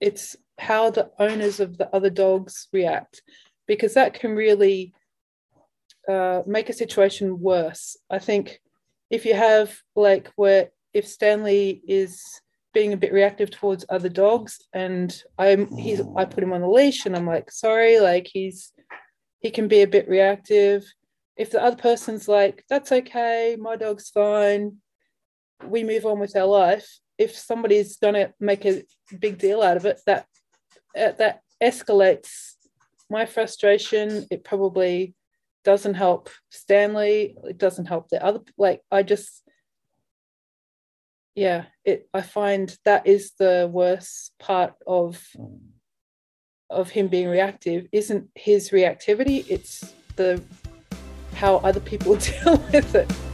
it's how the owners of the other dogs react because that can really uh, make a situation worse. I think if you have like where if Stanley is being a bit reactive towards other dogs and I'm he's I put him on the leash and I'm like sorry like he's he can be a bit reactive if the other person's like that's okay my dog's fine we move on with our life if somebody's going to make a big deal out of it that uh, that escalates my frustration. It probably doesn't help stanley. It doesn't help the other like i just yeah it i find that is the worst part of of him being reactive. Isn't his reactivity it's the how other people deal with it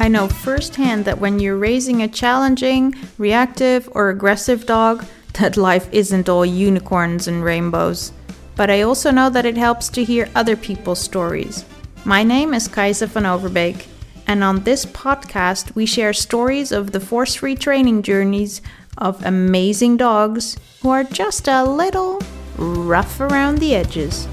I know firsthand that when you're raising a challenging, reactive, or aggressive dog, that life isn't all unicorns and rainbows. But I also know that it helps to hear other people's stories. My name is Kaisa van Overbeek, and on this podcast, we share stories of the force free training journeys of amazing dogs who are just a little rough around the edges.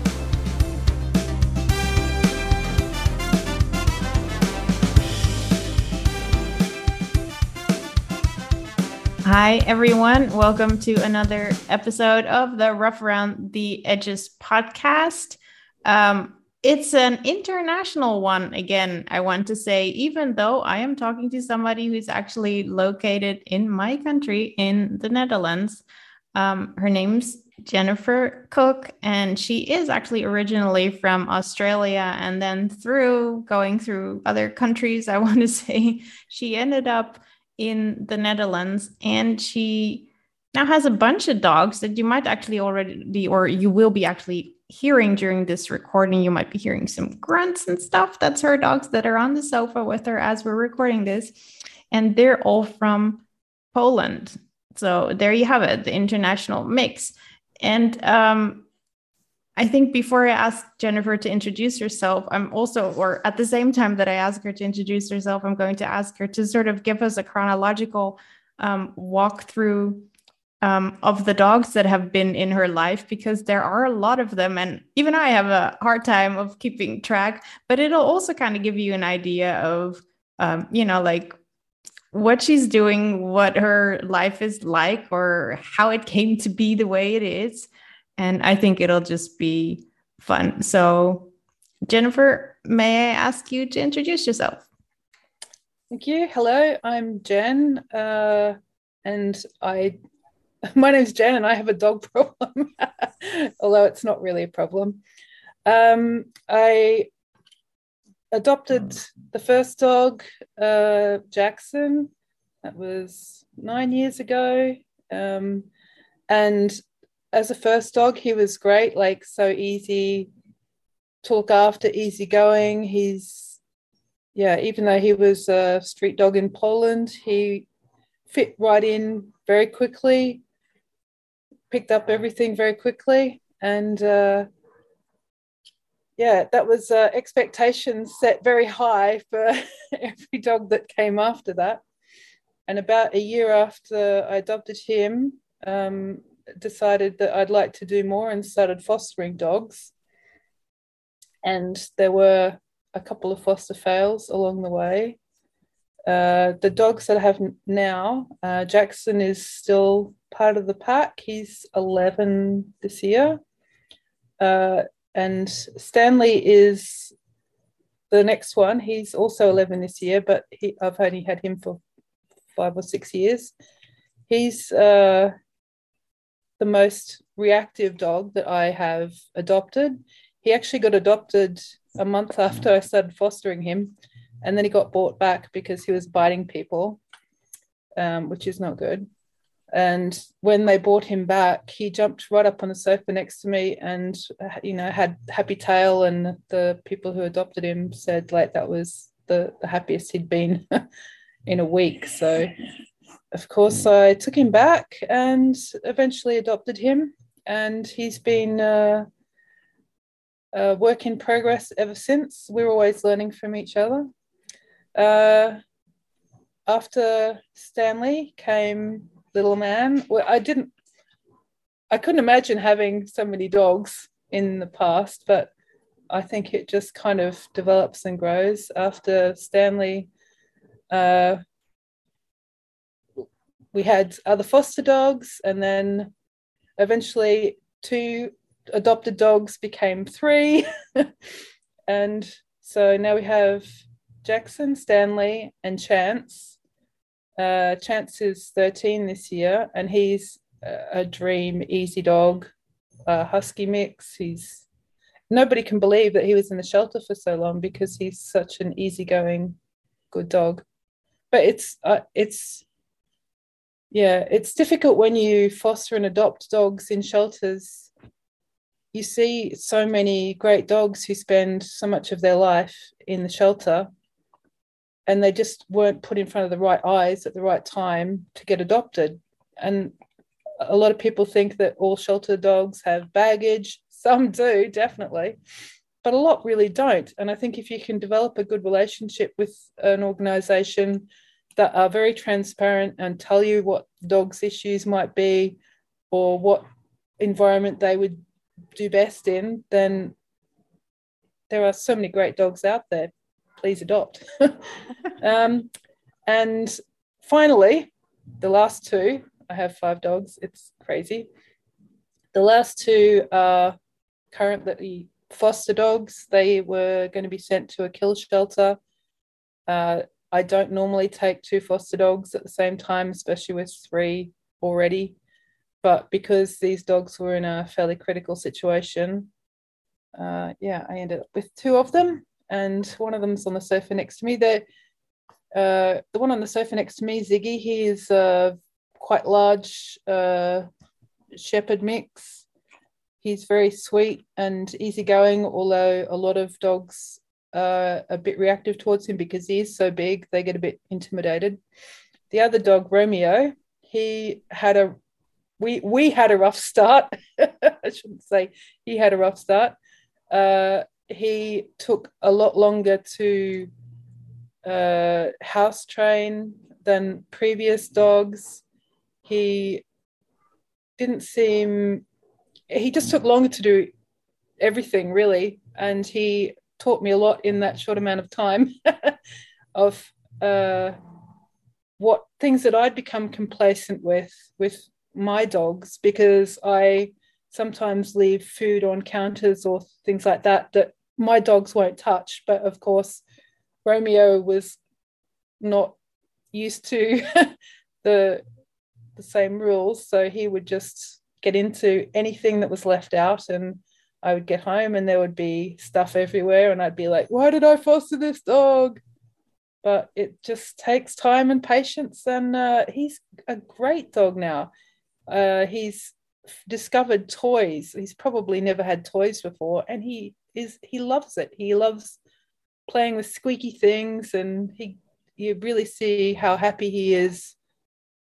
Hi, everyone. Welcome to another episode of the Rough Around the Edges podcast. Um, it's an international one again, I want to say, even though I am talking to somebody who's actually located in my country in the Netherlands. Um, her name's Jennifer Cook, and she is actually originally from Australia. And then through going through other countries, I want to say she ended up in the Netherlands, and she now has a bunch of dogs that you might actually already be, or you will be actually hearing during this recording. You might be hearing some grunts and stuff. That's her dogs that are on the sofa with her as we're recording this, and they're all from Poland. So there you have it, the international mix. And um, I think before I ask Jennifer to introduce herself, I'm also, or at the same time that I ask her to introduce herself, I'm going to ask her to sort of give us a chronological um, walkthrough um, of the dogs that have been in her life because there are a lot of them. And even I have a hard time of keeping track, but it'll also kind of give you an idea of, um, you know, like what she's doing, what her life is like, or how it came to be the way it is and I think it'll just be fun. So, Jennifer, may I ask you to introduce yourself? Thank you. Hello, I'm Jen, uh, and I. My name's Jen, and I have a dog problem, although it's not really a problem. Um, I adopted the first dog, uh, Jackson. That was nine years ago. Um, and as a first dog, he was great, like so easy to look after, easygoing. He's, yeah, even though he was a street dog in Poland, he fit right in very quickly, picked up everything very quickly. And uh, yeah, that was uh, expectations set very high for every dog that came after that. And about a year after I adopted him, um, decided that I'd like to do more and started fostering dogs. And there were a couple of foster fails along the way. Uh, the dogs that I have now, uh, Jackson is still part of the pack. He's 11 this year. Uh, and Stanley is the next one. He's also 11 this year, but he, I've only had him for five or six years. He's uh, the most reactive dog that I have adopted. He actually got adopted a month after I started fostering him, and then he got bought back because he was biting people, um, which is not good. And when they brought him back, he jumped right up on the sofa next to me, and you know had happy tail. And the people who adopted him said like that was the the happiest he'd been in a week. So of course, I took him back and eventually adopted him, and he's been uh, a work in progress ever since. We're always learning from each other. uh, after Stanley came Little Man. Well, I didn't, I couldn't imagine having so many dogs in the past, but I think it just kind of develops and grows after Stanley. Uh, we had other foster dogs, and then eventually two adopted dogs became three. and so now we have Jackson, Stanley, and Chance. Uh, Chance is 13 this year, and he's a dream, easy dog, a husky mix. He's nobody can believe that he was in the shelter for so long because he's such an easygoing, good dog. But it's uh, it's yeah, it's difficult when you foster and adopt dogs in shelters. You see so many great dogs who spend so much of their life in the shelter and they just weren't put in front of the right eyes at the right time to get adopted. And a lot of people think that all shelter dogs have baggage. Some do, definitely, but a lot really don't. And I think if you can develop a good relationship with an organization that are very transparent and tell you what dogs' issues might be or what environment they would do best in, then there are so many great dogs out there. Please adopt. um, and finally, the last two, I have five dogs, it's crazy. The last two are currently foster dogs. They were going to be sent to a kill shelter. Uh, I don't normally take two foster dogs at the same time, especially with three already. But because these dogs were in a fairly critical situation, uh, yeah, I ended up with two of them, and one of them's on the sofa next to me. The uh, the one on the sofa next to me, Ziggy, he is a quite large uh, shepherd mix. He's very sweet and easygoing, although a lot of dogs uh, a bit reactive towards him because he is so big, they get a bit intimidated. The other dog, Romeo, he had a we we had a rough start. I shouldn't say he had a rough start. Uh, he took a lot longer to uh, house train than previous dogs. He didn't seem. He just took longer to do everything really, and he taught me a lot in that short amount of time of uh, what things that I'd become complacent with with my dogs because I sometimes leave food on counters or things like that that my dogs won't touch. But of course, Romeo was not used to the the same rules, so he would just get into anything that was left out and I would get home and there would be stuff everywhere, and I'd be like, why did I foster this dog? But it just takes time and patience, and uh, he's a great dog now. Uh, he's discovered toys. He's probably never had toys before, and he is he loves it. He loves playing with squeaky things, and he you really see how happy he is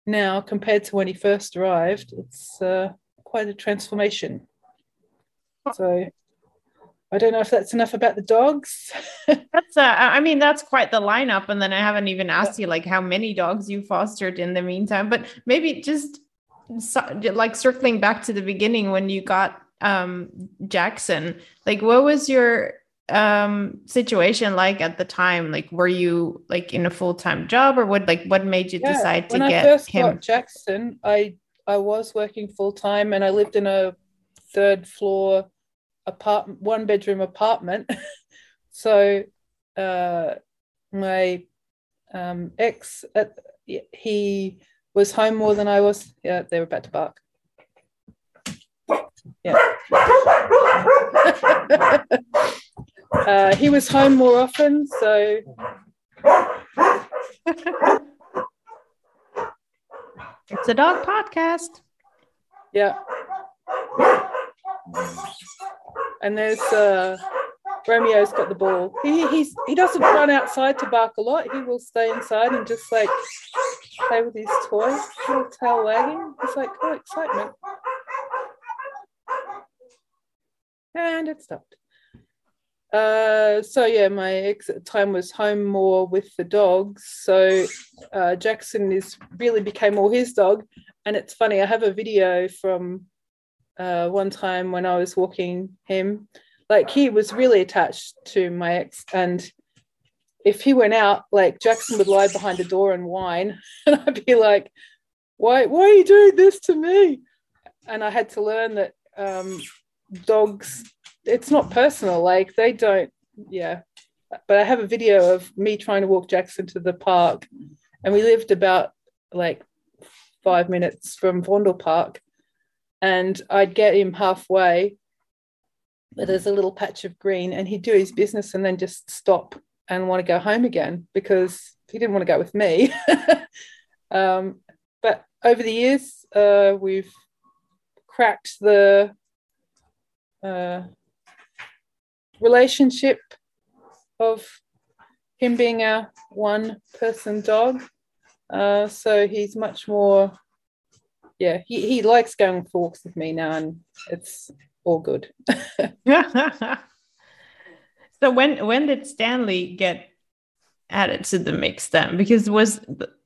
now compared to when he first arrived. It's uh, quite a transformation. So I don't know if that's enough about the dogs. that's uh, I mean that's quite the lineup and then I haven't even asked you like how many dogs you fostered in the meantime but maybe just like circling back to the beginning when you got um Jackson like what was your um situation like at the time? Like were you like in a full-time job or what like what made you yeah, decide to when get I first him? got Jackson I I was working full-time and I lived in a third floor apartment, one bedroom apartment. so uh, my um, ex, uh, he was home more than I was. Yeah, they were about to bark. Yeah. uh, he was home more often, so. it's a dog podcast. Yeah and there's uh, Romeo's got the ball. He he's he doesn't run outside to bark a lot. He will stay inside and just like play with his toy, little tail wagging. It's like oh excitement. And it stopped. Uh, so yeah, my exit time was home more with the dogs. So uh, Jackson is really became all his dog, and it's funny. I have a video from uh, one time when I was walking him. Like he was really attached to my ex, and if he went out, like Jackson would lie behind the door and whine, and I'd be like, "Why? Why are you doing this to me?" And I had to learn that um, dogs it's not personal like they don't yeah but i have a video of me trying to walk jackson to the park and we lived about like five minutes from Vondel Park and I'd get him halfway there's a little patch of green and he'd do his business and then just stop and want to go home again because he didn't want to go with me um, but over the years uh, we've cracked the uh, relationship of him being a one person dog. Uh, so he's much more, yeah, he, he likes going for walks with me now and it's all good. so when when did Stanley get added to the mix then? Because was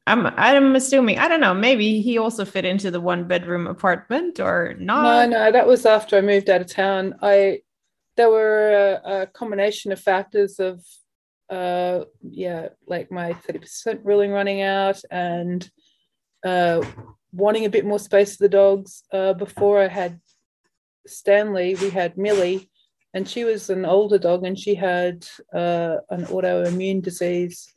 I'm I'm assuming I don't know maybe he also fit into the one bedroom apartment or not. No, no, that was after I moved out of town. I there were a, a combination of factors of uh, yeah, like my 30% ruling running out and uh, wanting a bit more space for the dogs. Uh, before I had Stanley, we had Millie, and she was an older dog and she had uh, an autoimmune disease.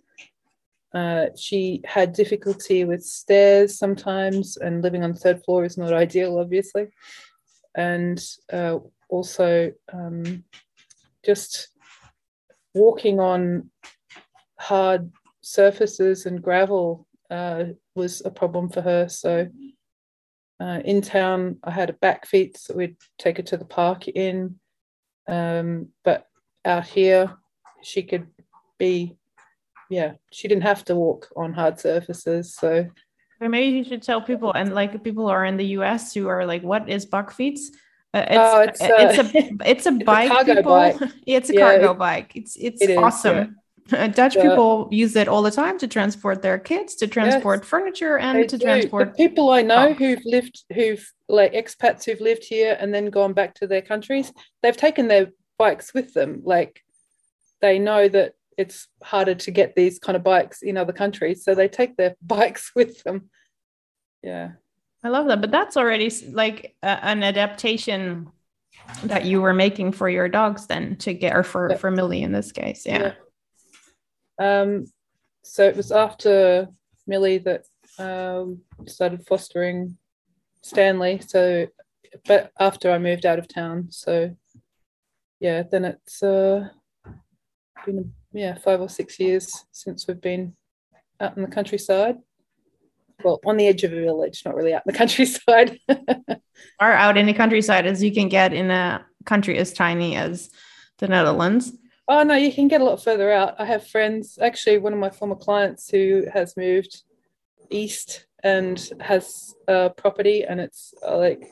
Uh, she had difficulty with stairs sometimes, and living on the third floor is not ideal, obviously. And uh, also um, just walking on hard surfaces and gravel uh, was a problem for her. So uh, in town, I had a bakfiets, so we'd take her to the park in. Um, but out here, she could be, yeah, she didn't have to walk on hard surfaces. So maybe you should tell people, and like people are in the US who are like, what is bakfiets? Uh, it's, oh, it's, uh, it's a it's a bike. A cargo people. bike. it's a yeah, cargo it, bike. It's it's it awesome. Is, yeah. Dutch yeah. people use it all the time to transport their kids, to transport yes, furniture, and to do. transport. The people I know oh. who've lived, who've like expats who've lived here and then gone back to their countries, they've taken their bikes with them. Like they know that it's harder to get these kind of bikes in other countries, so they take their bikes with them. Yeah. I love that, but that's already like a, an adaptation that you were making for your dogs then to get or for yeah. for Millie in this case. Yeah. yeah. Um so it was after Millie that um started fostering Stanley. So but after I moved out of town. So yeah, then it's uh been yeah, five or six years since we've been out in the countryside well on the edge of a village not really out in the countryside or out in the countryside as you can get in a country as tiny as the netherlands oh no you can get a lot further out. I have friends actually one of my former clients who has moved east and has a property and it's uh, like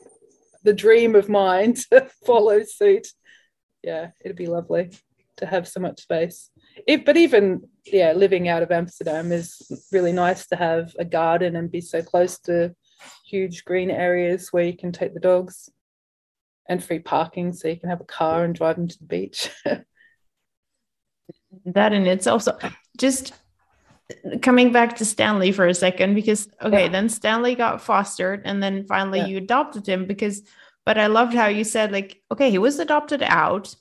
the dream of mine to follow suit. Yeah it'd be lovely to have so much space. If, but even yeah, living out of Amsterdam is really nice to have a garden and be so close to huge green areas where you can take the dogs and free parking so you can have a car and drive them to the beach. that in itself. So just coming back to Stanley for a second because okay, yeah. then Stanley got fostered and then finally yeah. you adopted him because but I loved how you said like okay, he was adopted out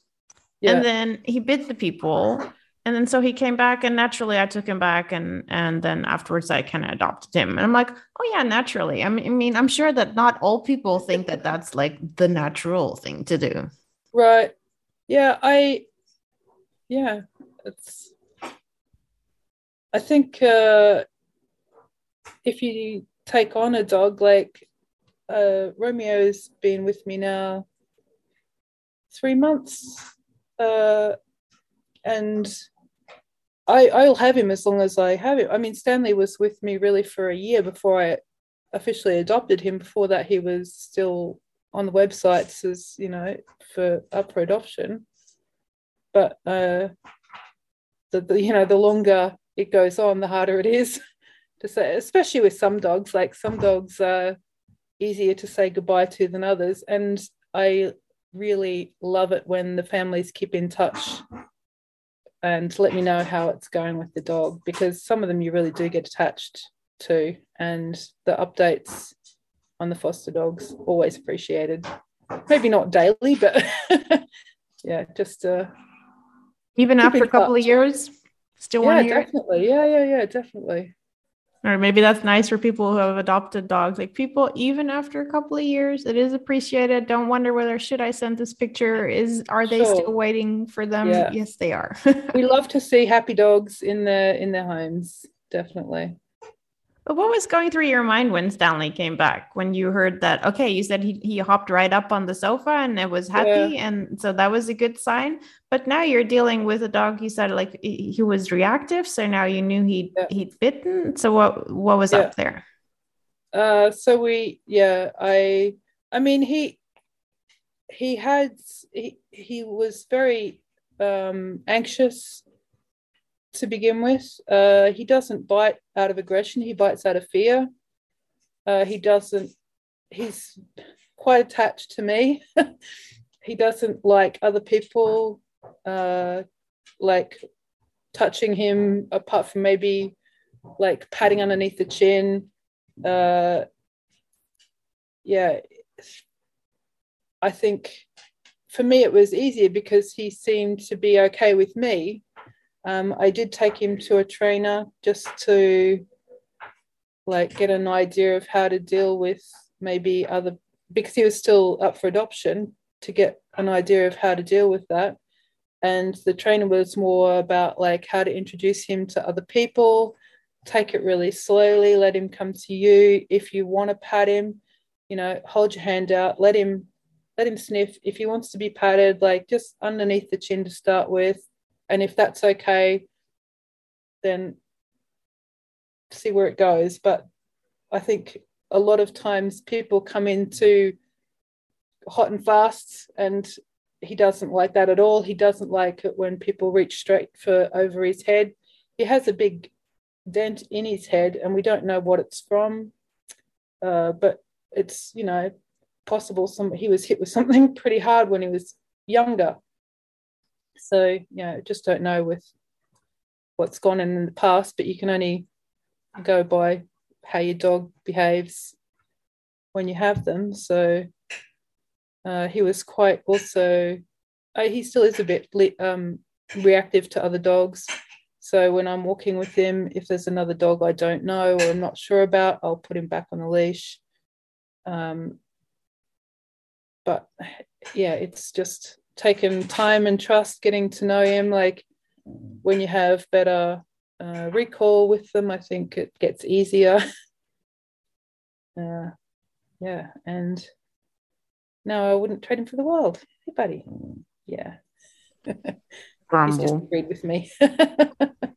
yeah. and then he bit the people and then so he came back and naturally i took him back and and then afterwards i kind of adopted him and i'm like oh yeah naturally I mean, I mean i'm sure that not all people think that that's like the natural thing to do right yeah i yeah it's i think uh if you take on a dog like uh romeo's been with me now three months uh and I, I'll have him as long as I have him. I mean, Stanley was with me really for a year before I officially adopted him. Before that, he was still on the websites as you know for up for adoption. but uh, the, the you know the longer it goes on, the harder it is to say, especially with some dogs. Like some dogs are easier to say goodbye to than others, and I really love it when the families keep in touch and let me know how it's going with the dog because some of them you really do get attached to and the updates on the foster dogs always appreciated maybe not daily but yeah just uh even after a couple touch. of years? Still yeah definitely. Yeah yeah yeah definitely. Or maybe that's nice for people who have adopted dogs. Like people even after a couple of years it is appreciated. Don't wonder whether should i send this picture? Is are they sure. still waiting for them? Yeah. yes they are. We love to see happy dogs in their in their homes. Definitely but what was going through your mind when Stanley came back? When you heard that, okay, you said he, he hopped right up on the sofa and it was happy. Yeah. And so that was a good sign. But now you're dealing with a dog, you said like he was reactive. So now you knew he'd, yeah. he'd bitten. So what, what was yeah. up there? Uh, so we, yeah, I, I mean, he, he had, he, he was very um, anxious to begin with. Uh, he doesn't bite out of aggression, he bites out of fear. Uh, he doesn't, he's quite attached to me. he doesn't like other people uh, like touching him apart from maybe like patting underneath the chin. Uh, yeah, I think for me it was easier because he seemed to be okay with me um, I did take him to a trainer just to like get an idea of how to deal with maybe other because he was still up for adoption to get an idea of how to deal with that. And the trainer was more about like how to introduce him to other people take it really slowly let him come to you. If you want to pat him you know hold your hand out let him let him sniff. If he wants to be patted like just underneath the chin to start with and if that's okay then see where it goes. But i think a lot of times people come into hot and fast and he doesn't like that at all. He doesn't like it when people reach straight for over his head. He has a big dent in his head and we don't know what it's from. Uh, but it's you know possible some he was hit with something pretty hard when he was younger so yeah, just don't know with what's gone in the past, but you can only go by how your dog behaves when you have them. So uh, he was quite also, uh, he still is a bit um, reactive to other dogs. So when I'm walking with him, if there's another dog I don't know or I'm not sure about, I'll put him back on the leash. Um, but yeah, it's just taken time and trust getting to know him. Like when you have better uh, recall with them, I think it gets easier. uh, yeah, and no, I wouldn't trade him for the world. Hey, buddy. Yeah. He's just agreed with me.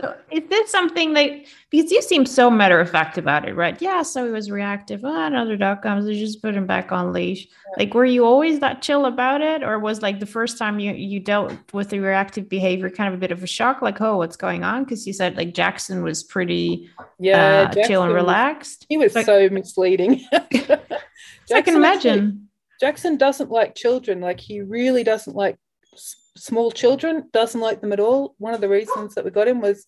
So is this something that because you seem so matter of fact about it, right? Yeah, so he was reactive. Oh, another dog comes, they just put him back on leash. Yeah. Like, were you always that chill about it, or was like the first time you you dealt with the reactive behavior kind of a bit of a shock? Like, oh, what's going on? Because you said like Jackson was pretty yeah uh, chill and relaxed. He was so misleading. I can imagine. Actually, Jackson doesn't like children. Like he really doesn't like small children, doesn't like them at all. One of the reasons that we got him was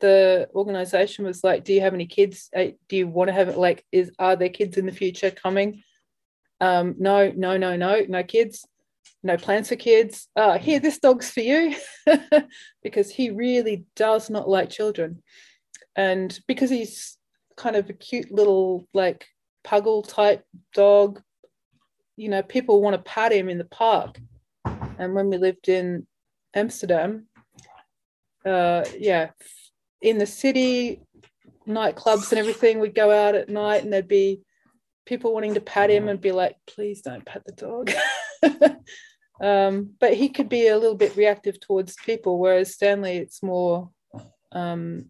the organization was like, Do you have any kids? Uh, do you want to have it? Like, is are there kids in the future coming? Um, no, no, no, no, no kids, no plans for kids. Uh, here, this dog's for you because he really does not like children. And because he's kind of a cute little, like, puggle type dog, you know, people want to pat him in the park and when we lived in Amsterdam, uh, yeah, in the city, nightclubs and everything, we'd go out at night and there'd be people wanting to pat him and be like, please don't pat the dog. um, but he could be a little bit reactive towards people, whereas Stanley, it's more um,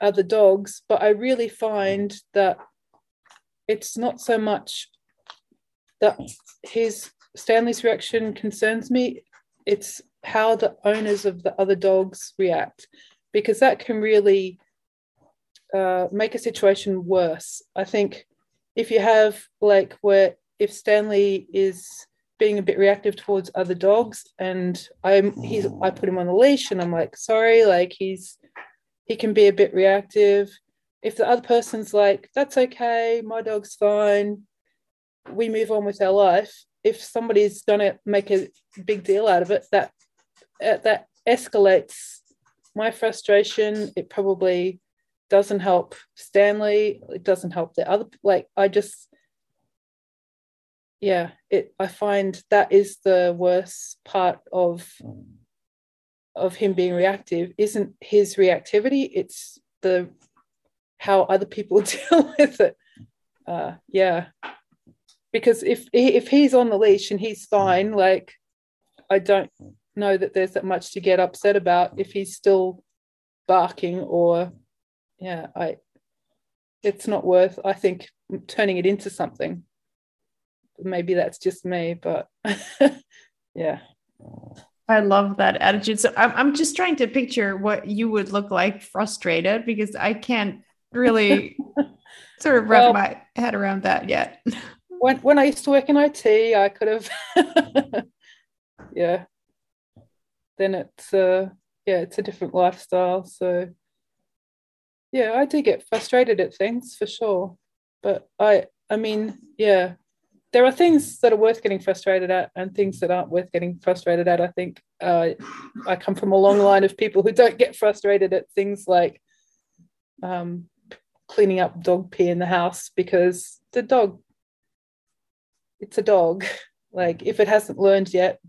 other dogs. But I really find that it's not so much that his Stanley's reaction concerns me. it's how the owners of the other dogs react because that can really uh, make a situation worse. I think if you have like where if Stanley is being a bit reactive towards other dogs and I'm he's I put him on the leash and I'm like sorry like he's he can be a bit reactive if the other person's like that's okay my dog's fine we move on with our life if somebody's going to make a big deal out of it that uh, that escalates my frustration. It probably doesn't help stanley. It doesn't help the other like i just yeah it i find that is the worst part of of him being reactive isn't his reactivity it's the how other people deal with it. Uh yeah because if if he's on the leash and he's fine like i don't know that there's that much to get upset about if he's still barking or yeah i it's not worth i think turning it into something maybe that's just me, but yeah. I love that attitude. So I'm, I'm just trying to picture what you would look like frustrated because I can't really sort of wrap well, my head around that yet. When when I used to work in IT, I could have yeah. Then it's uh yeah, it's a different lifestyle. So yeah, I do get frustrated at things for sure. But I I mean, yeah, there are things that are worth getting frustrated at and things that aren't worth getting frustrated at. I think uh, I come from a long line of people who don't get frustrated at things like um, cleaning up dog pee in the house because the dog, it's a dog. Like mm. if it hasn't learned yet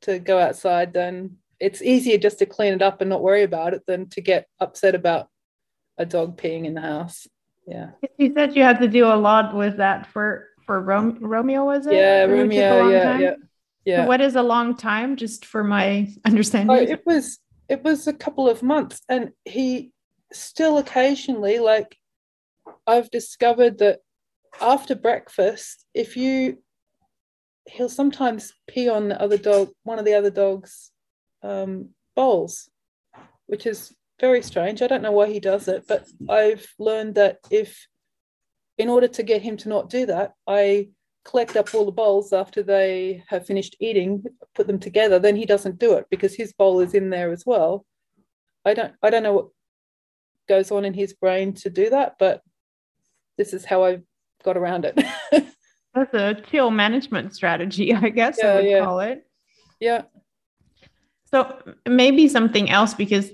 to go outside, then it's easier just to clean it up and not worry about it than to get upset about a dog peeing in the house. Yeah. You said you had to do a lot with that for for Rome, Romeo, was it? Yeah, Romeo. Yeah, time? yeah, yeah. So what is a long time, just for my understanding? Oh, it was it was a couple of months, and he still occasionally like I've discovered that after breakfast, if you he'll sometimes pee on the other dog, one of the other dogs' um, bowls, which is very strange. I don't know why he does it, but I've learned that if in order to get him to not do that, I collect up all the bowls after they have finished eating, put them together. Then he doesn't do it because his bowl is in there as well. I don't I don't know what goes on in his brain to do that, but this is how I got around it. That's a chill management strategy, I guess yeah, I would yeah. call it. Yeah. So maybe something else because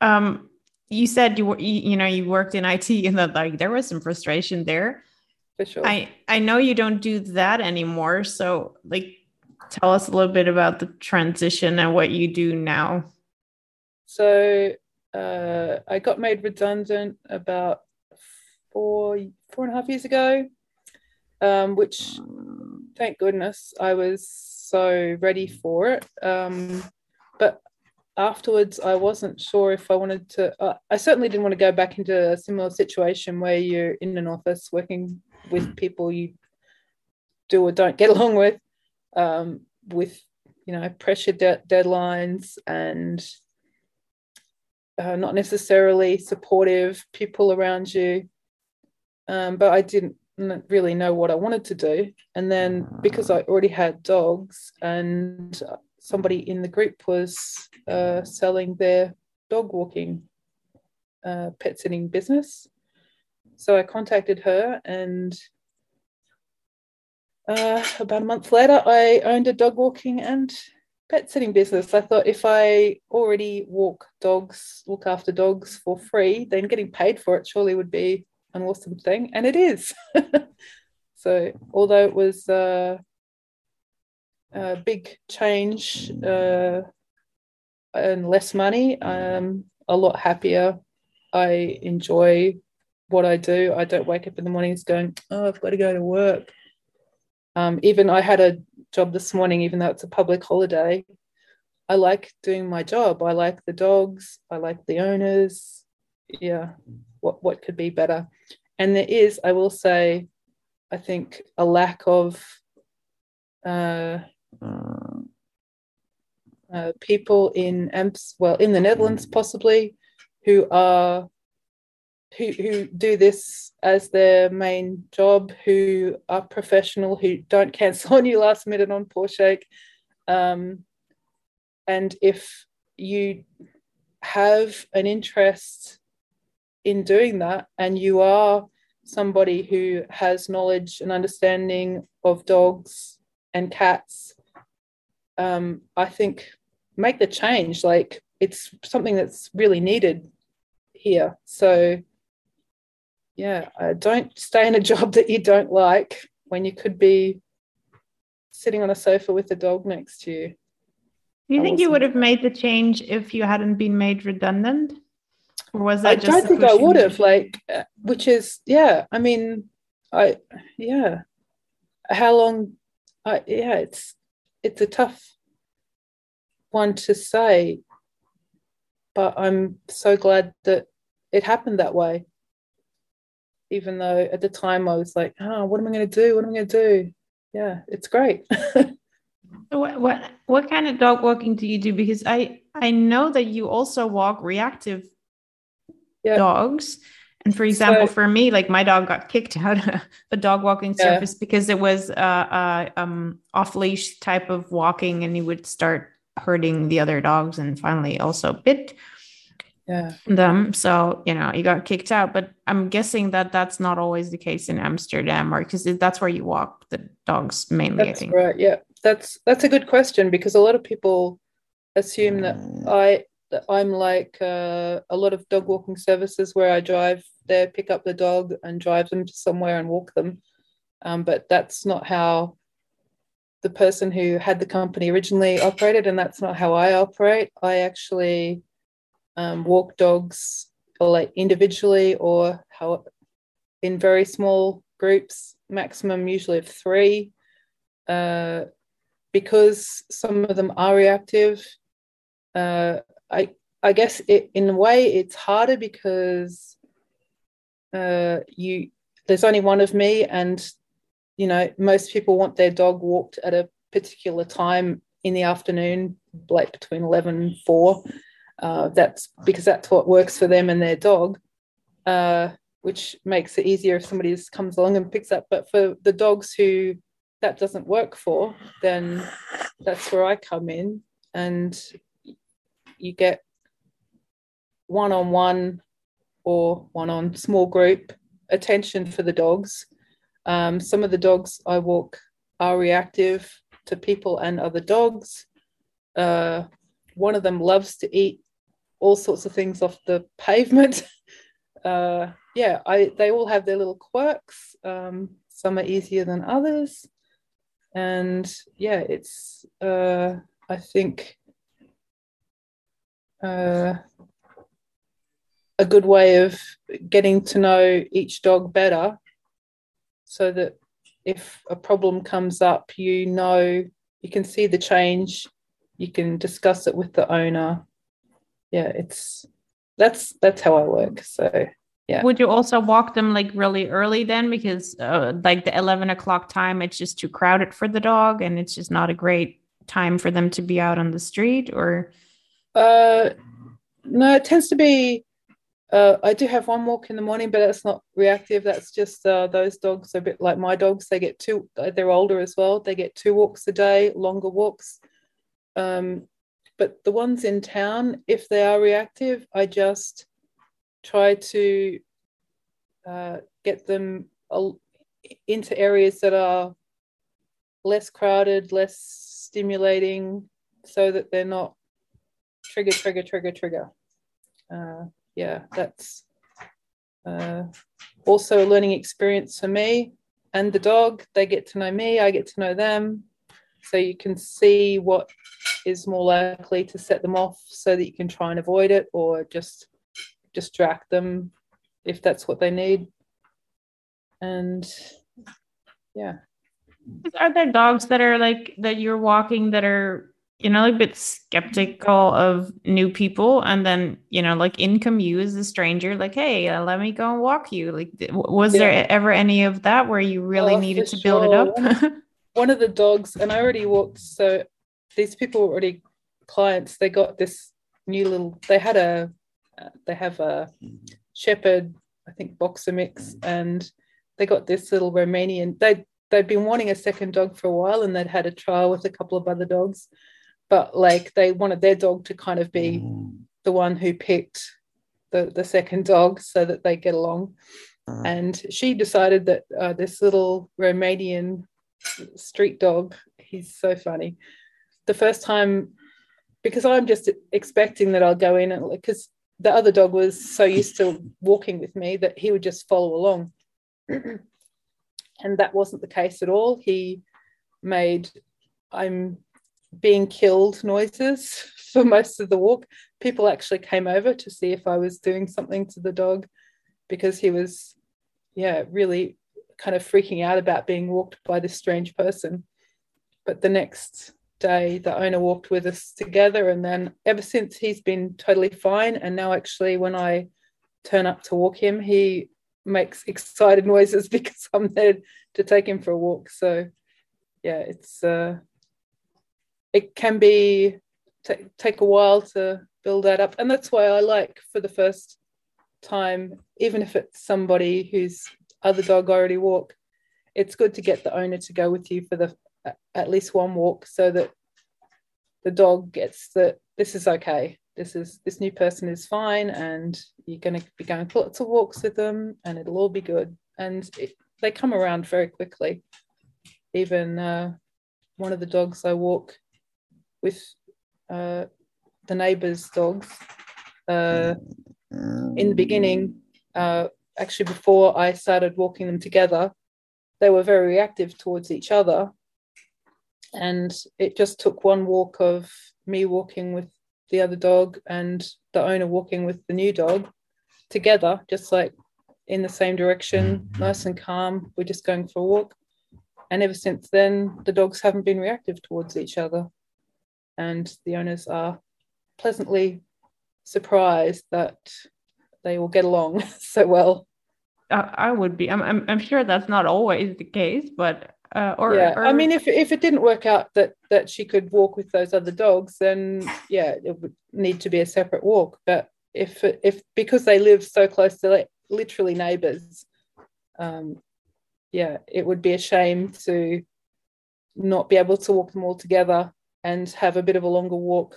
um, you said you were you, you know you worked in IT and that like there was some frustration there. For sure. I I know you don't do that anymore. So like tell us a little bit about the transition and what you do now. So uh, I got made redundant about four four and a half years ago, um, which thank goodness I was so ready for it. Um, but afterwards i wasn't sure if i wanted to uh, i certainly didn't want to go back into a similar situation where you're in an office working with people you do or don't get along with um, with you know pressure de- deadlines and uh, not necessarily supportive people around you um, but i didn't really know what i wanted to do and then because i already had dogs and somebody in the group was uh, selling their dog walking uh, pet sitting business. So I contacted her, and uh, about a month later, I owned a dog walking and pet sitting business. I thought if I already walk dogs, look after dogs for free, then getting paid for it surely would be an awesome thing, and it is. so although it was uh, a big change uh, and less money. I'm a lot happier. I enjoy what I do. I don't wake up in the mornings going, oh, I've got to go to work. Um, even I had a job this morning, even though it's a public holiday. I like doing my job. I like the dogs. I like the owners. Yeah, what what could be better? And there is, I will say, I think a lack of uh, uh, people in Amps, well, in the Netherlands possibly, who are who who do this as their main job, who are professional, who don't cancel on you last minute on poor shake. Um, and if you have an interest in doing that and you are somebody who has knowledge and understanding of dogs and cats um, i think make the change. Like it's something that's really needed here. So yeah uh, don't stay in a job that you don't like when you could be sitting on a sofa with a dog next to you. Do you think you would have made the change if you hadn't been made redundant or was that I don't think I would have like uh, which is yeah I mean I yeah. How long I yeah it's it's a tough one to say but I'm so glad that it happened that way. Even though at the time I was like oh what am I going to do? What am I going to do? Yeah it's great. What, what what kind of dog walking do you do? Because I I know that you also walk reactive yeah. dogs. And for example, so, for me, like my dog got kicked out of a dog walking yeah. surface because it was a, a um, off leash type of walking, and he would start hurting the other dogs, and finally also bit yeah. them. So you know, he got kicked out. But I'm guessing that that's not always the case in Amsterdam, or because that's where you walk the dogs mainly. That's I think. right. Yeah, that's that's a good question because a lot of people assume that mm. I I'm like uh, a lot of dog walking services where I drive there, pick up the dog, and drive them to somewhere and walk them. Um, but that's not how the person who had the company originally operated, and that's not how I operate. I actually um, walk dogs individually or how in very small groups, maximum usually of three, uh, because some of them are reactive. Uh, I I guess it, in a way it's harder because uh, you there's only one of me, and you know most people want their dog walked at a particular time in the afternoon, like between eleven and four. Uh, that's because that's what works for them and their dog, uh, which makes it easier if somebody just comes along and picks up. But for the dogs who that doesn't work for, then that's where I come in and you get one on one or one on small group attention for the dogs. Um, some of the dogs I walk are reactive to people and other dogs. Uh, one of them loves to eat all sorts of things off the pavement. Uh, yeah, I, they all have their little quirks. Um, some are easier than others. And yeah, it's, uh, I think, uh, a good way of getting to know each dog better so that if a problem comes up, you know, you can see the change, you can discuss it with the owner. Yeah, it's that's that's how I work. So yeah. Would you also walk them like really early then? Because uh, like the 11 o'clock time, it's just too crowded for the dog and it's just not a great time for them to be out on the street or? Uh, no, it tends to be. Uh, I do have one walk in the morning, but that's not reactive. That's just uh, those dogs are a bit like my dogs. They get two. They're older as well. They get two walks a day, longer walks. Um, but the ones in town, if they are reactive, I just try to uh, get them into areas that are less crowded, less stimulating, so that they're not trigger, trigger, trigger, trigger. Uh, yeah, that's uh, also a learning experience for me and the dog. They get to know me, I get to know them. So you can see what is more likely to set them off so that you can try and avoid it or just distract them if that's what they need. And yeah. Are there dogs that are like that you're walking that are you know, like a bit skeptical of new people. And then, you know, like in commute as a stranger, like, hey, uh, let me go and walk you. Like, was yeah. there ever any of that where you really oh, needed to build it up? One of the dogs, and I already walked, so these people were already clients, they got this new little. They had a, uh, they have a shepherd, I think boxer mix, and they got this little Romanian. They they'd been wanting a second dog for a while, and they'd had a trial with a couple of other dogs, but like they wanted their dog to kind of be mm. the one who picked the the second dog so that they get along. Uh-huh. And she decided that uh, this little Romanian street dog, he's so funny. The first time, because I'm just expecting that I'll go in and because the other dog was so used to walking with me that he would just follow along. and that wasn't the case at all. He made I'm being killed noises for most of the walk. People actually came over to see if I was doing something to the dog because he was, yeah, really kind of freaking out about being walked by this strange person. But the next day, the owner walked with us together. And then ever since, he's been totally fine. And now, actually, when I turn up to walk him, he makes excited noises because I'm there to take him for a walk. So, yeah, it's, uh, it can be t- take a while to build that up. And that's why I like for the first time, even if it's somebody whose other dog already walk, it's good to get the owner to go with you for the at least one walk so that the dog gets that this is okay. This is this new person is fine, and you're going to be going for lots of walks with them, and it'll all be good. And it, they come around very quickly. Even uh, one of the dogs I walk with uh, the neighbors' dogs uh, in the beginning, uh, actually before I started walking them together, they were very reactive towards each other. And it just took one walk of me walking with the other dog and the owner walking with the new dog together, just like in the same direction, nice and calm. We're just going for a walk. And ever since then, the dogs haven't been reactive towards each other. And the owners are pleasantly surprised that they will get along so well. I would be. I'm, I'm, I'm sure that's not always the case, but uh, or, yeah. Or... I mean, if if it didn't work out that that she could walk with those other dogs, then yeah, it would need to be a separate walk. But if if because they live so close to like literally neighbours, um, yeah, it would be a shame to not be able to walk them all together and have a bit of a longer walk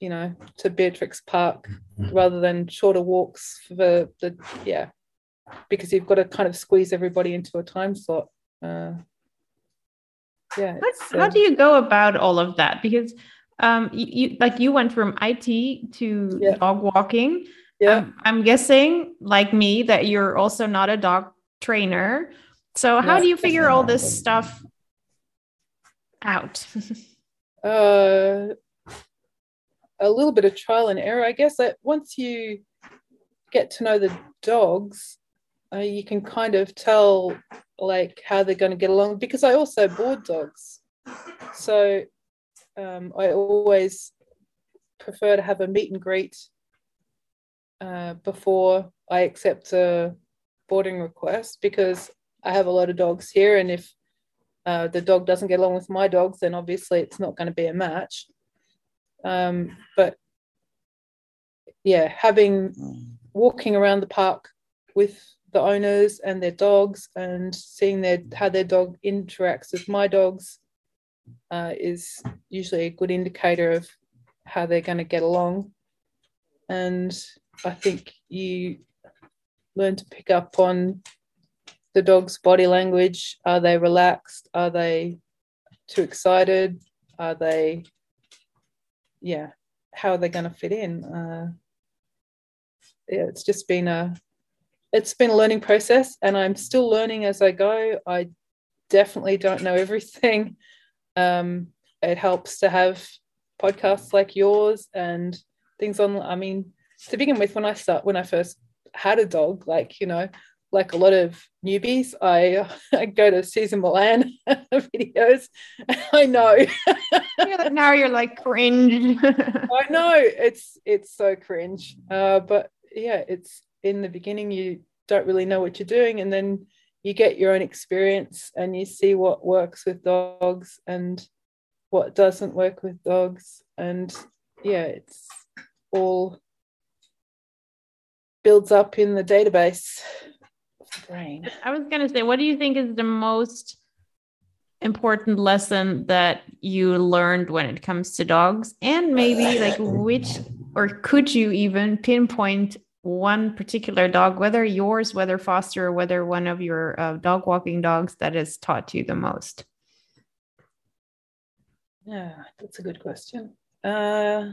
you know, to Beatrix Park rather than shorter walks for the, yeah, because you've got to kind of squeeze everybody into a time slot. Uh, yeah. How, how uh, do you go about all of that? Because um, you, you like you went from IT to yeah. dog walking. Yeah. Um, I'm guessing, like me, that you're also not a dog trainer. So how yeah. do you figure all this stuff out? uh a little bit of trial and error. I guess that once you get to know the dogs, uh, you can kind of tell like how they're going to get along because I also board dogs. So um, I always prefer to have a meet and greet uh, before I accept a boarding request because I have a lot of dogs here. And if uh, the dog doesn't get along with my dogs, then obviously it's not going to be a match. Um, but yeah, having walking around the park with the owners and their dogs and seeing their how their dog interacts with my dogs uh, is usually a good indicator of how they're going to get along. And I think you learn to pick up on the dog's body language. Are they relaxed? Are they too excited? Are they yeah, how are they going to fit in? Uh, yeah, it's just been a it's been a learning process, and I'm still learning as I go. I definitely don't know everything. Um, it helps to have podcasts like yours and things on. I mean, to begin with, when I start when I first had a dog, like you know, like a lot of newbies, I, I go to Cesar Millan videos. I know. now you're like cringe. I know it's it's so cringe. Uh, but yeah, it's in the beginning you don't really know what you're doing, and then you get your own experience and you see what works with dogs and what doesn't work with dogs, and yeah, it's all builds up in the database brain. I was going to say, what do you think is the most important lesson that you learned when it comes to dogs? And maybe like which, or could you even pinpoint one particular dog, whether yours, whether foster, or whether one of your uh, dog walking dogs that has taught you the most? Yeah, that's a good question. Uh,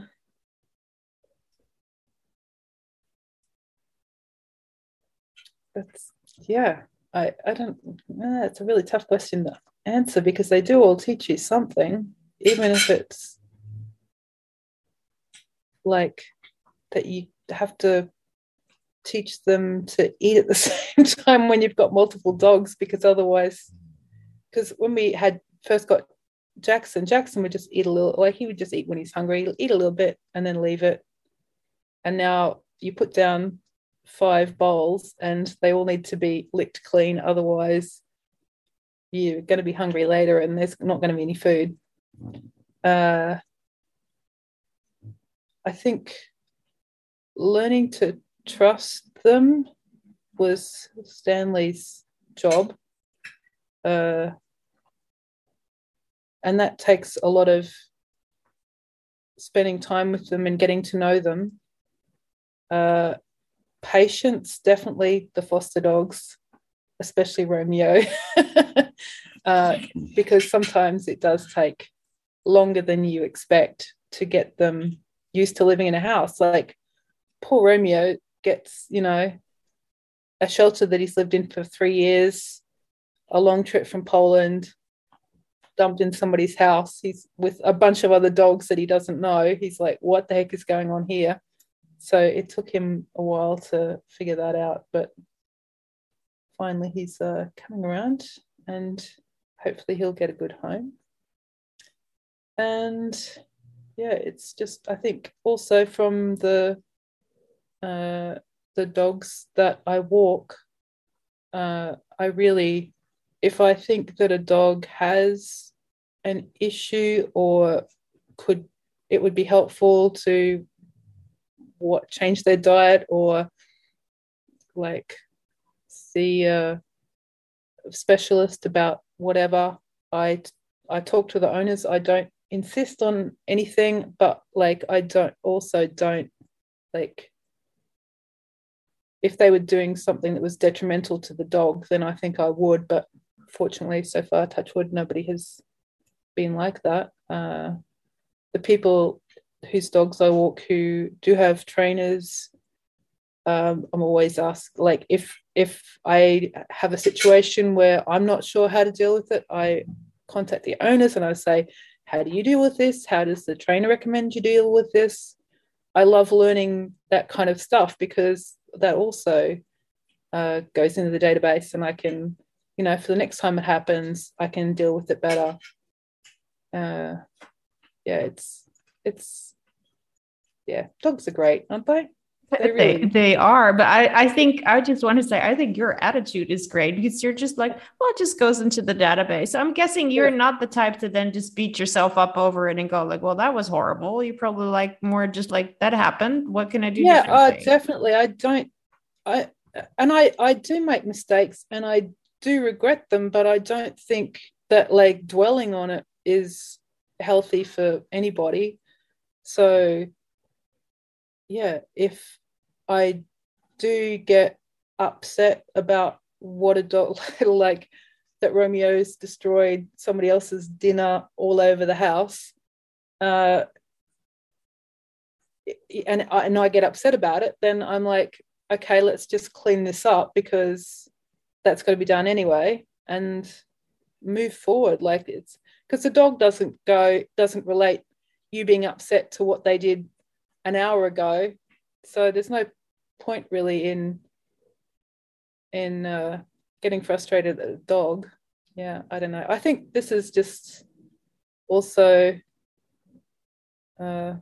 that's yeah. I I don't. Uh, it's a really tough question to answer because they do all teach you something, even if it's like that you have to teach them to eat at the same time when you've got multiple dogs because otherwise because when we had first got Jackson, Jackson would just eat a little like he would just eat when he's hungry, He'll eat a little bit and then leave it. And now you put down five bowls and they all need to be licked clean, otherwise you're going to be hungry later and there's not going to be any food. Uh, I think learning to trust them was Stanley's job. Uh, and that takes a lot of spending time with them and getting to know them. Uh, patience, definitely the foster dogs, especially Romeo, uh, because sometimes it does take longer than you expect to get them used to living in a house. Like poor Romeo gets, you know, a shelter that he's lived in for three years, a long trip from Poland, dumped in somebody's house. He's with a bunch of other dogs that he doesn't know. He's like, what the heck is going on here? So it took him a while to figure that out, but finally he's uh, coming around and hopefully he'll get a good home. And yeah, it's just, I think also from the uh, the dogs that I walk, uh, I really, if I think that a dog has an issue or could, it would be helpful to what change their diet or like see a specialist about whatever. I I talk to the owners. I don't insist on anything, but like I don't also don't like if they were doing something that was detrimental to the dog, then I think I would. But fortunately, so far, touchwood, nobody has been like that. Uh, the people whose dogs I walk who do have trainers, um, I'm always asked like if if I have a situation where I'm not sure how to deal with it, I contact the owners and I say, how do you deal with this? How does the trainer recommend you deal with this? I love learning that kind of stuff because that also uh, goes into the database and I can, you know, for the next time it happens, I can deal with it better. Uh, yeah, it's, it's, yeah, dogs are great, aren't they? They, really... they, they, are, but I, I think I just want to say I think your attitude is great because you're just like, well, it just goes into the database. I'm guessing you're yeah. not the type to then just beat yourself up over it and go like, well, that was horrible. You probably like more just like that happened. What can I do? Yeah, uh, definitely. I don't. I and I I do make mistakes and I do regret them, but I don't think that like dwelling on it is healthy for anybody. So yeah, if I do get upset about what a dog like that Romeo's destroyed somebody else's dinner all over the house, uh, and I, and I get upset about it, then I'm like, okay, let's just clean this up because that's got to be done anyway, and move forward. Like it's because the dog doesn't go doesn't relate you being upset to what they did an hour ago. So there's no point really in in uh, getting frustrated at a dog. Yeah, I don't know. I think this is just also uh,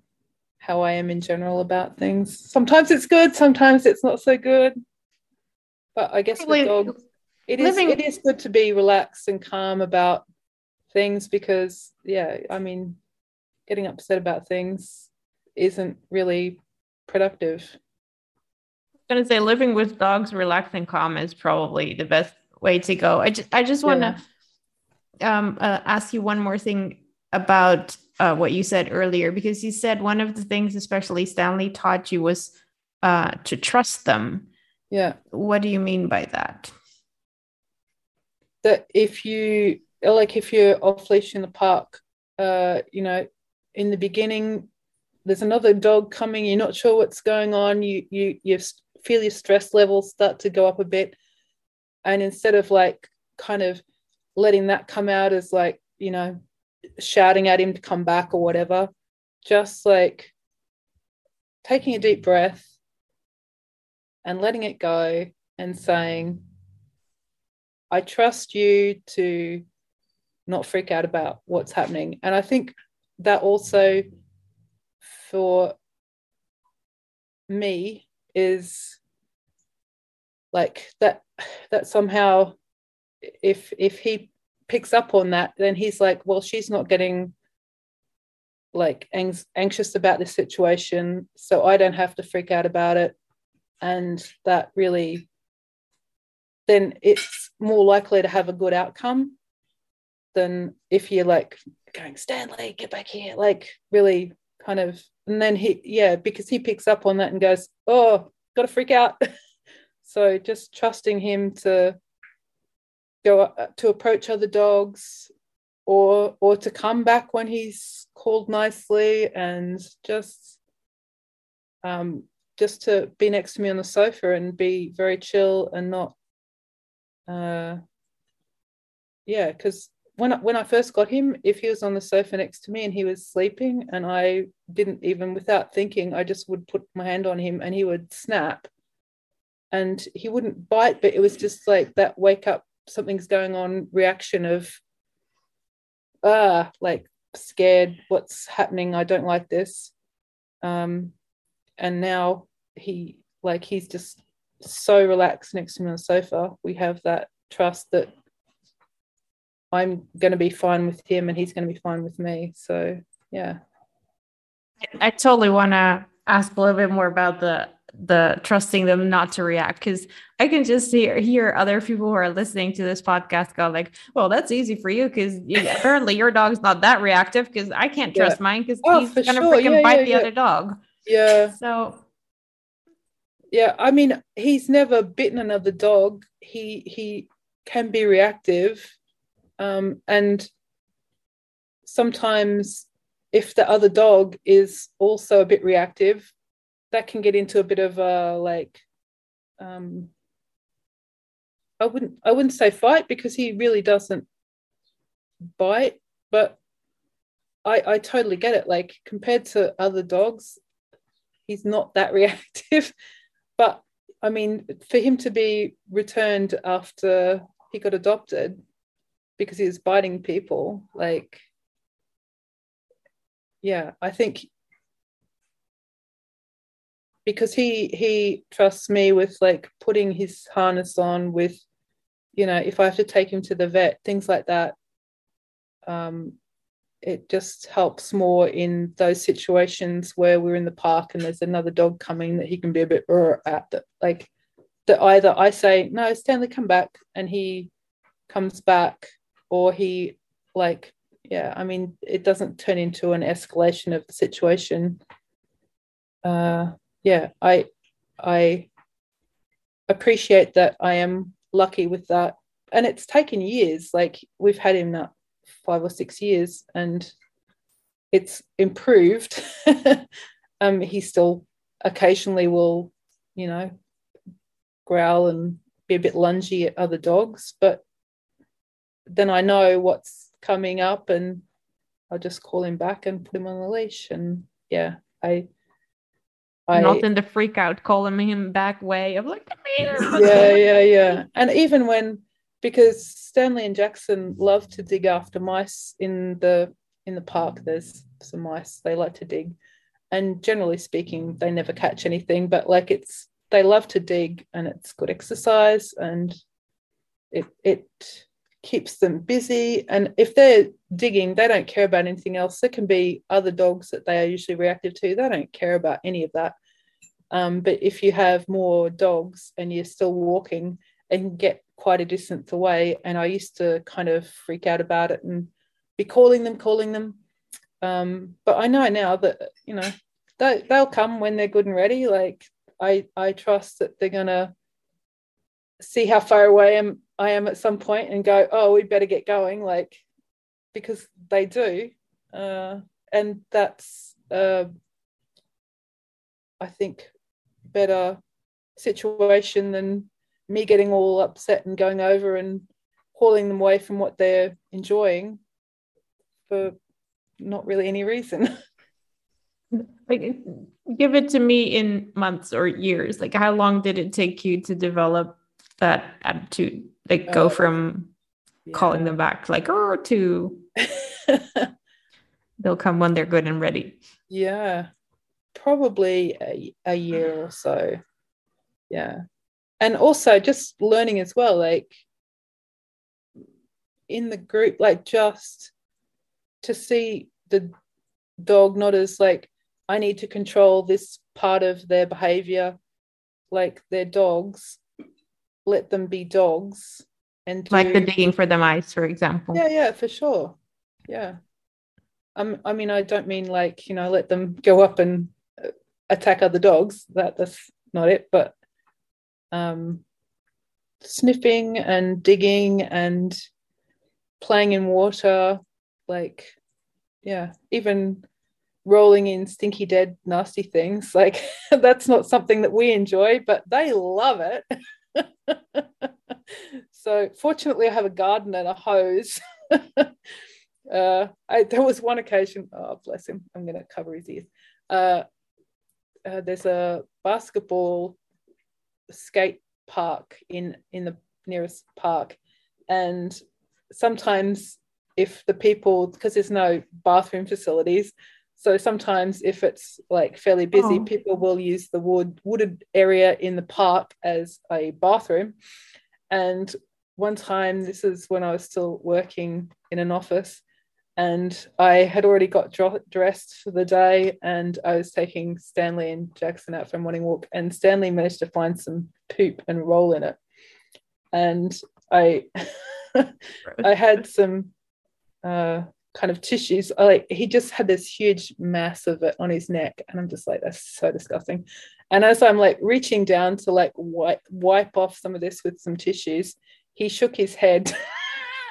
how I am in general about things. Sometimes it's good, sometimes it's not so good. But I guess with dogs, it is it is good to be relaxed and calm about things because yeah, I mean, getting upset about things isn't really productive. I'm gonna say living with dogs relaxed and calm is probably the best way to go. I just I just want to yeah. um, uh, ask you one more thing about uh, what you said earlier because you said one of the things especially Stanley taught you was uh, to trust them. Yeah. What do you mean by that? That if you like if you're off leash in the park, uh, you know, in the beginning, there's another dog coming. You're not sure what's going on. You you you feel your stress levels start to go up a bit, and instead of like kind of letting that come out as like you know shouting at him to come back or whatever just like taking a deep breath and letting it go and saying i trust you to not freak out about what's happening and i think that also for me is like that that somehow if if he picks up on that then he's like well she's not getting like ang- anxious about this situation so i don't have to freak out about it. And that really then it's more likely to have a good outcome than if you're like going stanley get back here like really kind of and then he yeah because he picks up on that and goes oh gotta freak out. So just trusting him to go uh, to approach other dogs or or to come back when he's called nicely and just um just to be next to me on the sofa and be very chill and not uh yeah because when I, when I first got him, if he was on the sofa next to me and he was sleeping, and I didn't even without thinking, I just would put my hand on him and he would snap, and he wouldn't bite, but it was just like that wake up, something's going on reaction of, ah, like scared, what's happening? I don't like this, um, and now he like he's just so relaxed next to me on the sofa. We have that trust that I'm going to be fine with him and he's going to be fine with me. So, yeah. I totally want to ask a little bit more about the the trusting them not to react because I can just hear hear other people who are listening to this podcast go like, "Well, that's easy for you because apparently your dog's not that reactive because I can't trust yeah. mine because oh, he's gonna sure. freaking yeah, bite yeah, the other dog." Yeah. So. Yeah, I mean, he's never bitten another dog. He he can be reactive, um, and sometimes, if the other dog is also a bit reactive, that can get into a bit of a like, um, I wouldn't I wouldn't say fight because he really doesn't bite, but I I totally get it. Like compared to other dogs, he's not that reactive. but I mean, for him to be returned after he got adopted, because he was biting people like yeah i think because he he trusts me with like putting his harness on with you know if i have to take him to the vet things like that um it just helps more in those situations where we're in the park and there's another dog coming that he can be a bit at that like that either i say no stanley come back and he comes back or he like yeah i mean it doesn't turn into an escalation of the situation. Uh yeah i i appreciate that i am lucky with that. And it's taken years like we've had him now five or six years and it's improved. Um he still occasionally will you know growl and be a bit lungy at other dogs but then I know what's coming up and I'll just call him back and put him on the leash. And yeah, I I, not in the freak out calling him back way. Of like yeah yeah yeah. And even when because stanley and jackson love to dig after mice in the in the park there's some mice they like to dig. And generally speaking they never catch anything but like it's they love to dig and it's good exercise and it it keeps them busy. And if they're digging, they don't care about anything else. There can be other dogs that they are usually reactive to. They don't care about any of that. Um, but if you have more dogs and you're still walking and get quite a distance away, and I used to kind of freak out about it and be calling them, calling them. Um, but I know now that you know they, they'll come when they're good and ready. Like I I trust that they're gonna see how far away I am, I am at some point and go, oh, we better get going. Like because they do. Uh, and that's, uh, I think, better situation than me getting all upset and going over and hauling them away from what they're enjoying for not really any reason. like give it to me in months or years like how long did it take you to develop that attitude like go uh, from yeah. calling them back like oh to they'll come when they're good and ready. Yeah. Probably a, a year or so. Yeah. And also just learning as well like in the group like just to see the dog not as like i need to control this part of their behavior like they're dogs let them be dogs and do, like the digging for the mice for example. Yeah yeah for sure. Yeah. Um, i mean i don't mean like you know let them go up and uh, attack other dogs. That that's not it but um sniffing and digging and playing in water like yeah even rolling in stinky dead nasty things like that's not something that we enjoy but they love it so fortunately, I have a garden and a hose. uh, I, there was one occasion. Oh, bless him! I'm going to cover his ears. Uh, uh, there's a basketball skate park in in the nearest park, and sometimes if the people because there's no bathroom facilities so sometimes if it's like fairly busy, oh. people will use the wood wooded area in the park as a bathroom. And one time, this is when I was still working in an office, and I had already got dressed for the day, and I was taking Stanley and Jackson out for a morning walk, and Stanley managed to find some poop and roll in it, and I I had some uh, kind of tissues. Like he just had this huge mass of it on his neck, and I'm just like, that's so disgusting. And as I'm like reaching down to like wipe wipe off some of this with some tissues, he shook his head.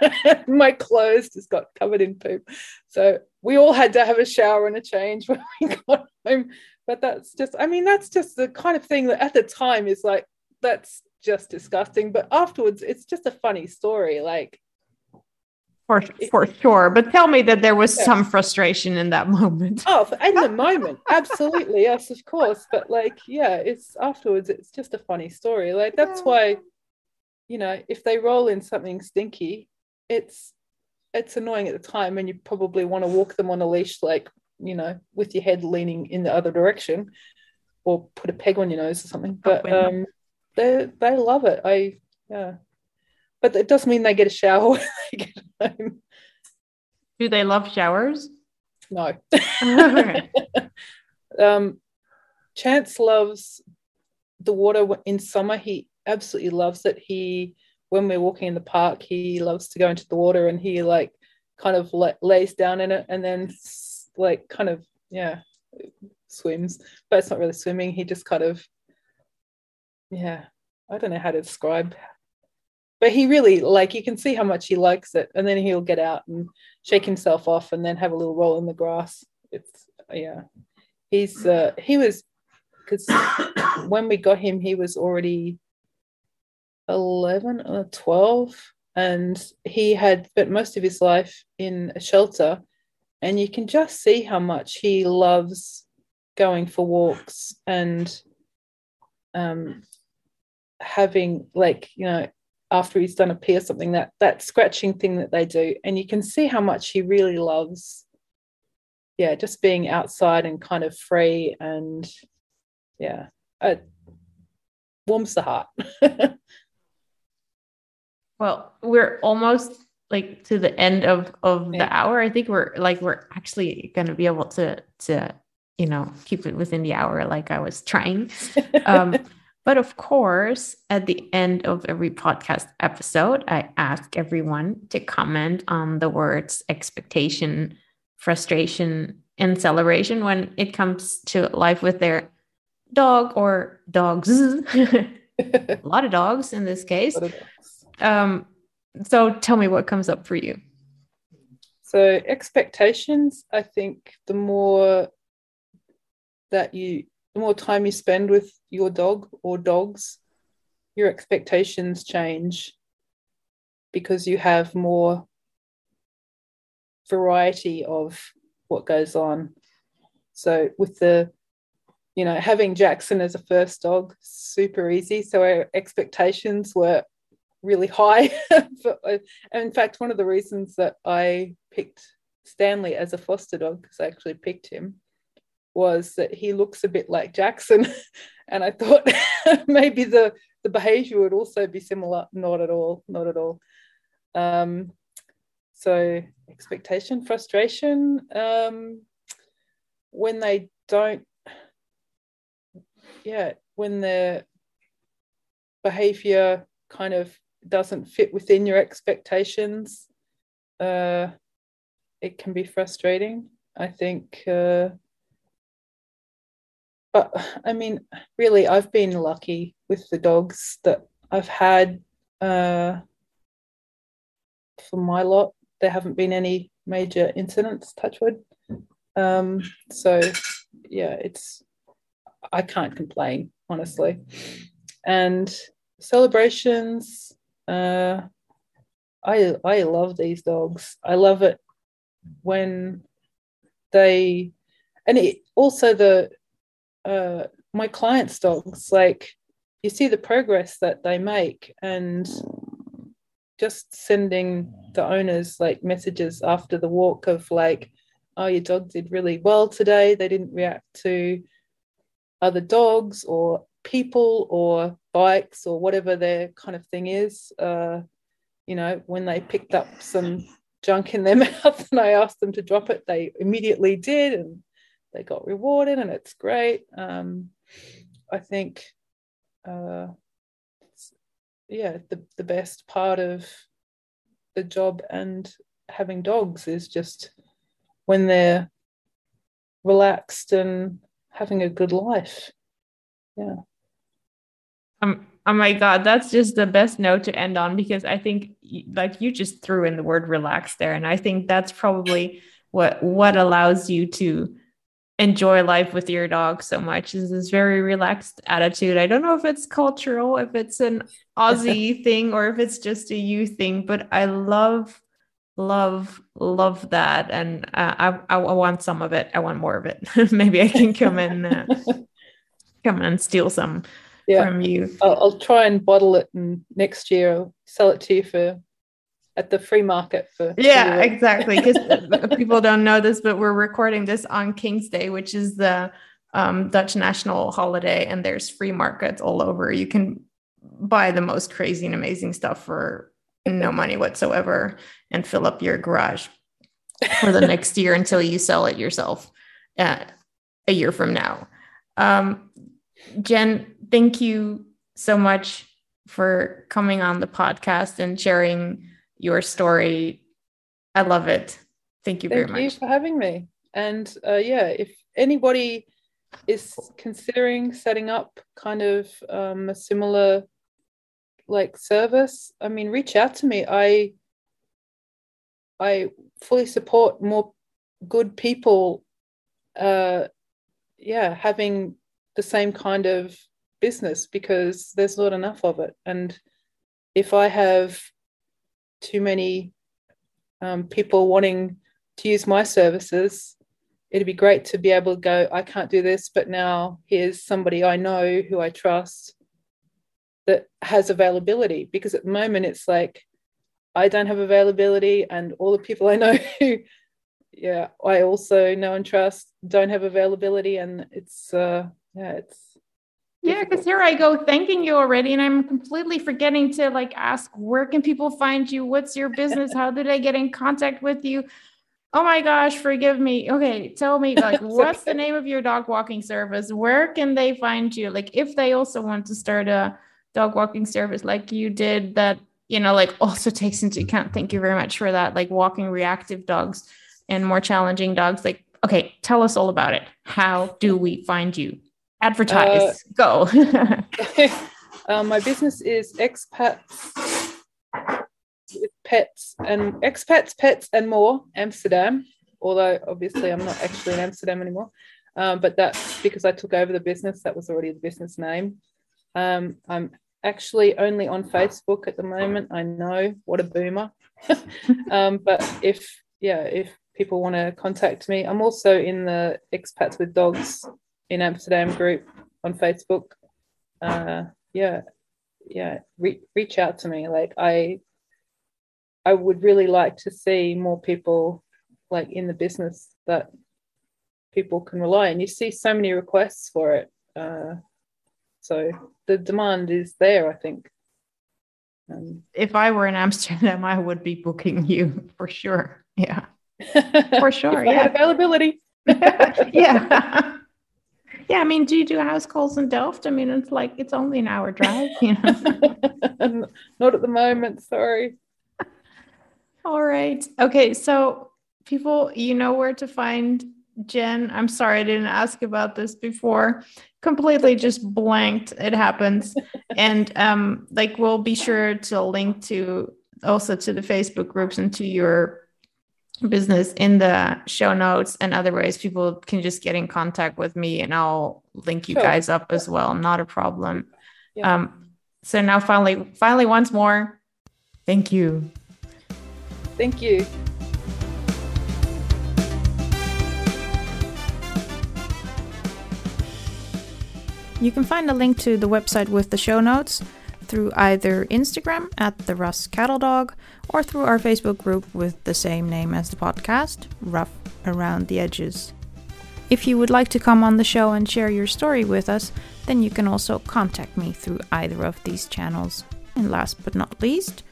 My clothes just got covered in poop. So we all had to have a shower and a change when we got home. But that's just, I mean, that's just the kind of thing that at the time is like, that's just disgusting. But afterwards, it's just a funny story. Like, for for sure but tell me that there was some frustration in that moment. Oh in the moment absolutely yes of course but like yeah it's afterwards it's just a funny story like that's why you know if they roll in something stinky it's it's annoying at the time and you probably want to walk them on a leash like you know with your head leaning in the other direction or put a peg on your nose or something but um they they love it i yeah. But it doesn't mean they get a shower they get home. Do they love showers? No. um, Chance loves the water in summer. He absolutely loves it. He, when we're walking in the park, he loves to go into the water and he like kind of lays down in it and then like kind of yeah swims, but it's not really swimming. He just kind of yeah. I don't know how to describe but he really like you can see how much he likes it and then he'll get out and shake himself off and then have a little roll in the grass. It's yeah. He's uh he was because when we got him he was already 11 or 12 and he had spent most of his life in a shelter and you can just see how much he loves going for walks and um having like you know after he's done a pee or something that that scratching thing that they do and you can see how much he really loves yeah just being outside and kind of free and yeah it warms the heart well we're almost like to the end of of Yeah. the hour. I think we're like we're actually going to be able to to you know keep it within the hour, like I was trying. Um, but of course, at the end of every podcast episode, I ask everyone to comment on the words expectation, frustration, and celebration when it comes to life with their dog or dogs. a lot of dogs in this case. What are those? Um, so tell me what comes up for you. So expectations, I think the more that you the more time you spend with your dog or dogs, your expectations change because you have more variety of what goes on. So with the you know having Jackson as a first dog super easy so our expectations were really high for, uh, in fact one of the reasons that I picked Stanley as a foster dog because I actually picked him was that he looks a bit like Jackson. And I thought maybe the the behavior would also be similar. Not at all not at all. Um, so expectation frustration um, when they don't yeah when their behavior kind of doesn't fit within your expectations uh, it can be frustrating. I think uh, but i mean really i've been lucky with the dogs that i've had uh, for my lot there haven't been any major incidents touchwood um, so yeah it's i can't complain honestly. And celebrations uh, i i love these dogs. I love it when they and it also the uh, my clients dogs like you see the progress that they make and just sending the owners like messages after the walk of like oh your dog did really well today. They didn't react to other dogs or people or bikes or whatever their kind of thing is. Uh, you know when they picked up some junk in their mouth and i asked them to drop it they immediately did. And they got rewarded and it's great. Um, i think uh, yeah the, the best part of the job and having dogs is just when they're relaxed and having a good life. Yeah. Um, oh my god, that's just the best note to end on because I think like you just threw in the word relax there, and I think that's probably what what allows you to enjoy life with your dog so much. Is this very relaxed attitude. I don't know if it's cultural, if it's an Aussie thing, or if it's just a you thing, but I love love love that. And uh, I, I want some of it. I want more of it. Maybe i can come and uh, come and steal some yeah. from you. I'll, I'll try and bottle it and next year I'll sell it to you for at the free market for yeah for exactly because people don't know this but we're recording this on king's day which is the um, dutch national holiday and there's free markets all over. You can buy the most crazy and amazing stuff for no money whatsoever and fill up your garage for the next year until you sell it yourself uh, a year from now. Um, jen thank you so much for coming on the podcast and sharing your story. I love it. Thank you Thank very you much. for having me. And uh, yeah, if anybody is considering setting up kind of um, a similar like service, I mean, reach out to me. I I fully support more good people. Uh, yeah, having the same kind of business because there's not enough of it. And if I have too many um, people wanting to use my services, it'd be great to be able to go, I can't do this, but now here's somebody I know who I trust that has availability. Because at the moment, it's like I don't have availability, and all the people I know who, yeah, I also know and trust don't have availability. And it's, uh, yeah, it's, yeah, because here I go thanking you already, and I'm completely forgetting to like ask where can people find you? What's your business? How did I get in contact with you? Oh my gosh, forgive me. Okay, tell me like what's okay. the name of your dog walking service? Where can they find you? Like if they also want to start a dog walking service like you did that, you know, like also takes into account. Thank you very much for that. Like walking reactive dogs and more challenging dogs. Like, okay, tell us all about it. How do we find you? Advertise. Uh, Go. um, my business is expats with pets and expats, pets, and more. Amsterdam. Although obviously I'm not actually in Amsterdam anymore, um, but that's because I took over the business. That was already the business name. Um, I'm actually only on Facebook at the moment. I know what a boomer. um, but if yeah, if people want to contact me, I'm also in the expats with dogs in Amsterdam group on Facebook. Uh, yeah, yeah, re- reach out to me. Like I, I would really like to see more people like in the business that people can rely on. You see so many requests for it, uh, so the demand is there. I think. Um, if I were in Amsterdam, I would be booking you for sure. Yeah, for sure. yeah, availability. yeah yeah, I mean, do you do house calls in Delft? I mean, it's like it's only an hour drive, you know. Not at the moment, sorry. All right. Okay, so people, you know where to find Jen. I'm sorry I didn't ask about this before. Completely just blanked. It happens. and um like we'll be sure to link to also to the Facebook groups and to your business in the show notes and otherwise people can just get in contact with me and i'll link you sure. guys up as well. Not a problem. Yeah. um so now finally finally once more thank you. Thank you. You can find a link to the website with the show notes through either Instagram at the Russ Cattle Dog or through our Facebook group with the same name as the podcast, Rough Around the Edges. If you would like to come on the show and share your story with us, then you can also contact me through either of these channels. And last but not least,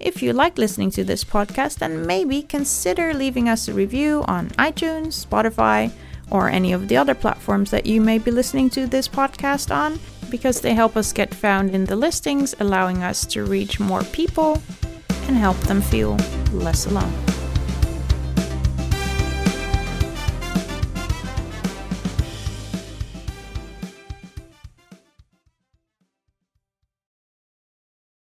if you like listening to this podcast, then maybe consider leaving us a review on iTunes, Spotify, or any of the other platforms that you may be listening to this podcast on, because they help us get found in the listings, allowing us to reach more people and help them feel less alone.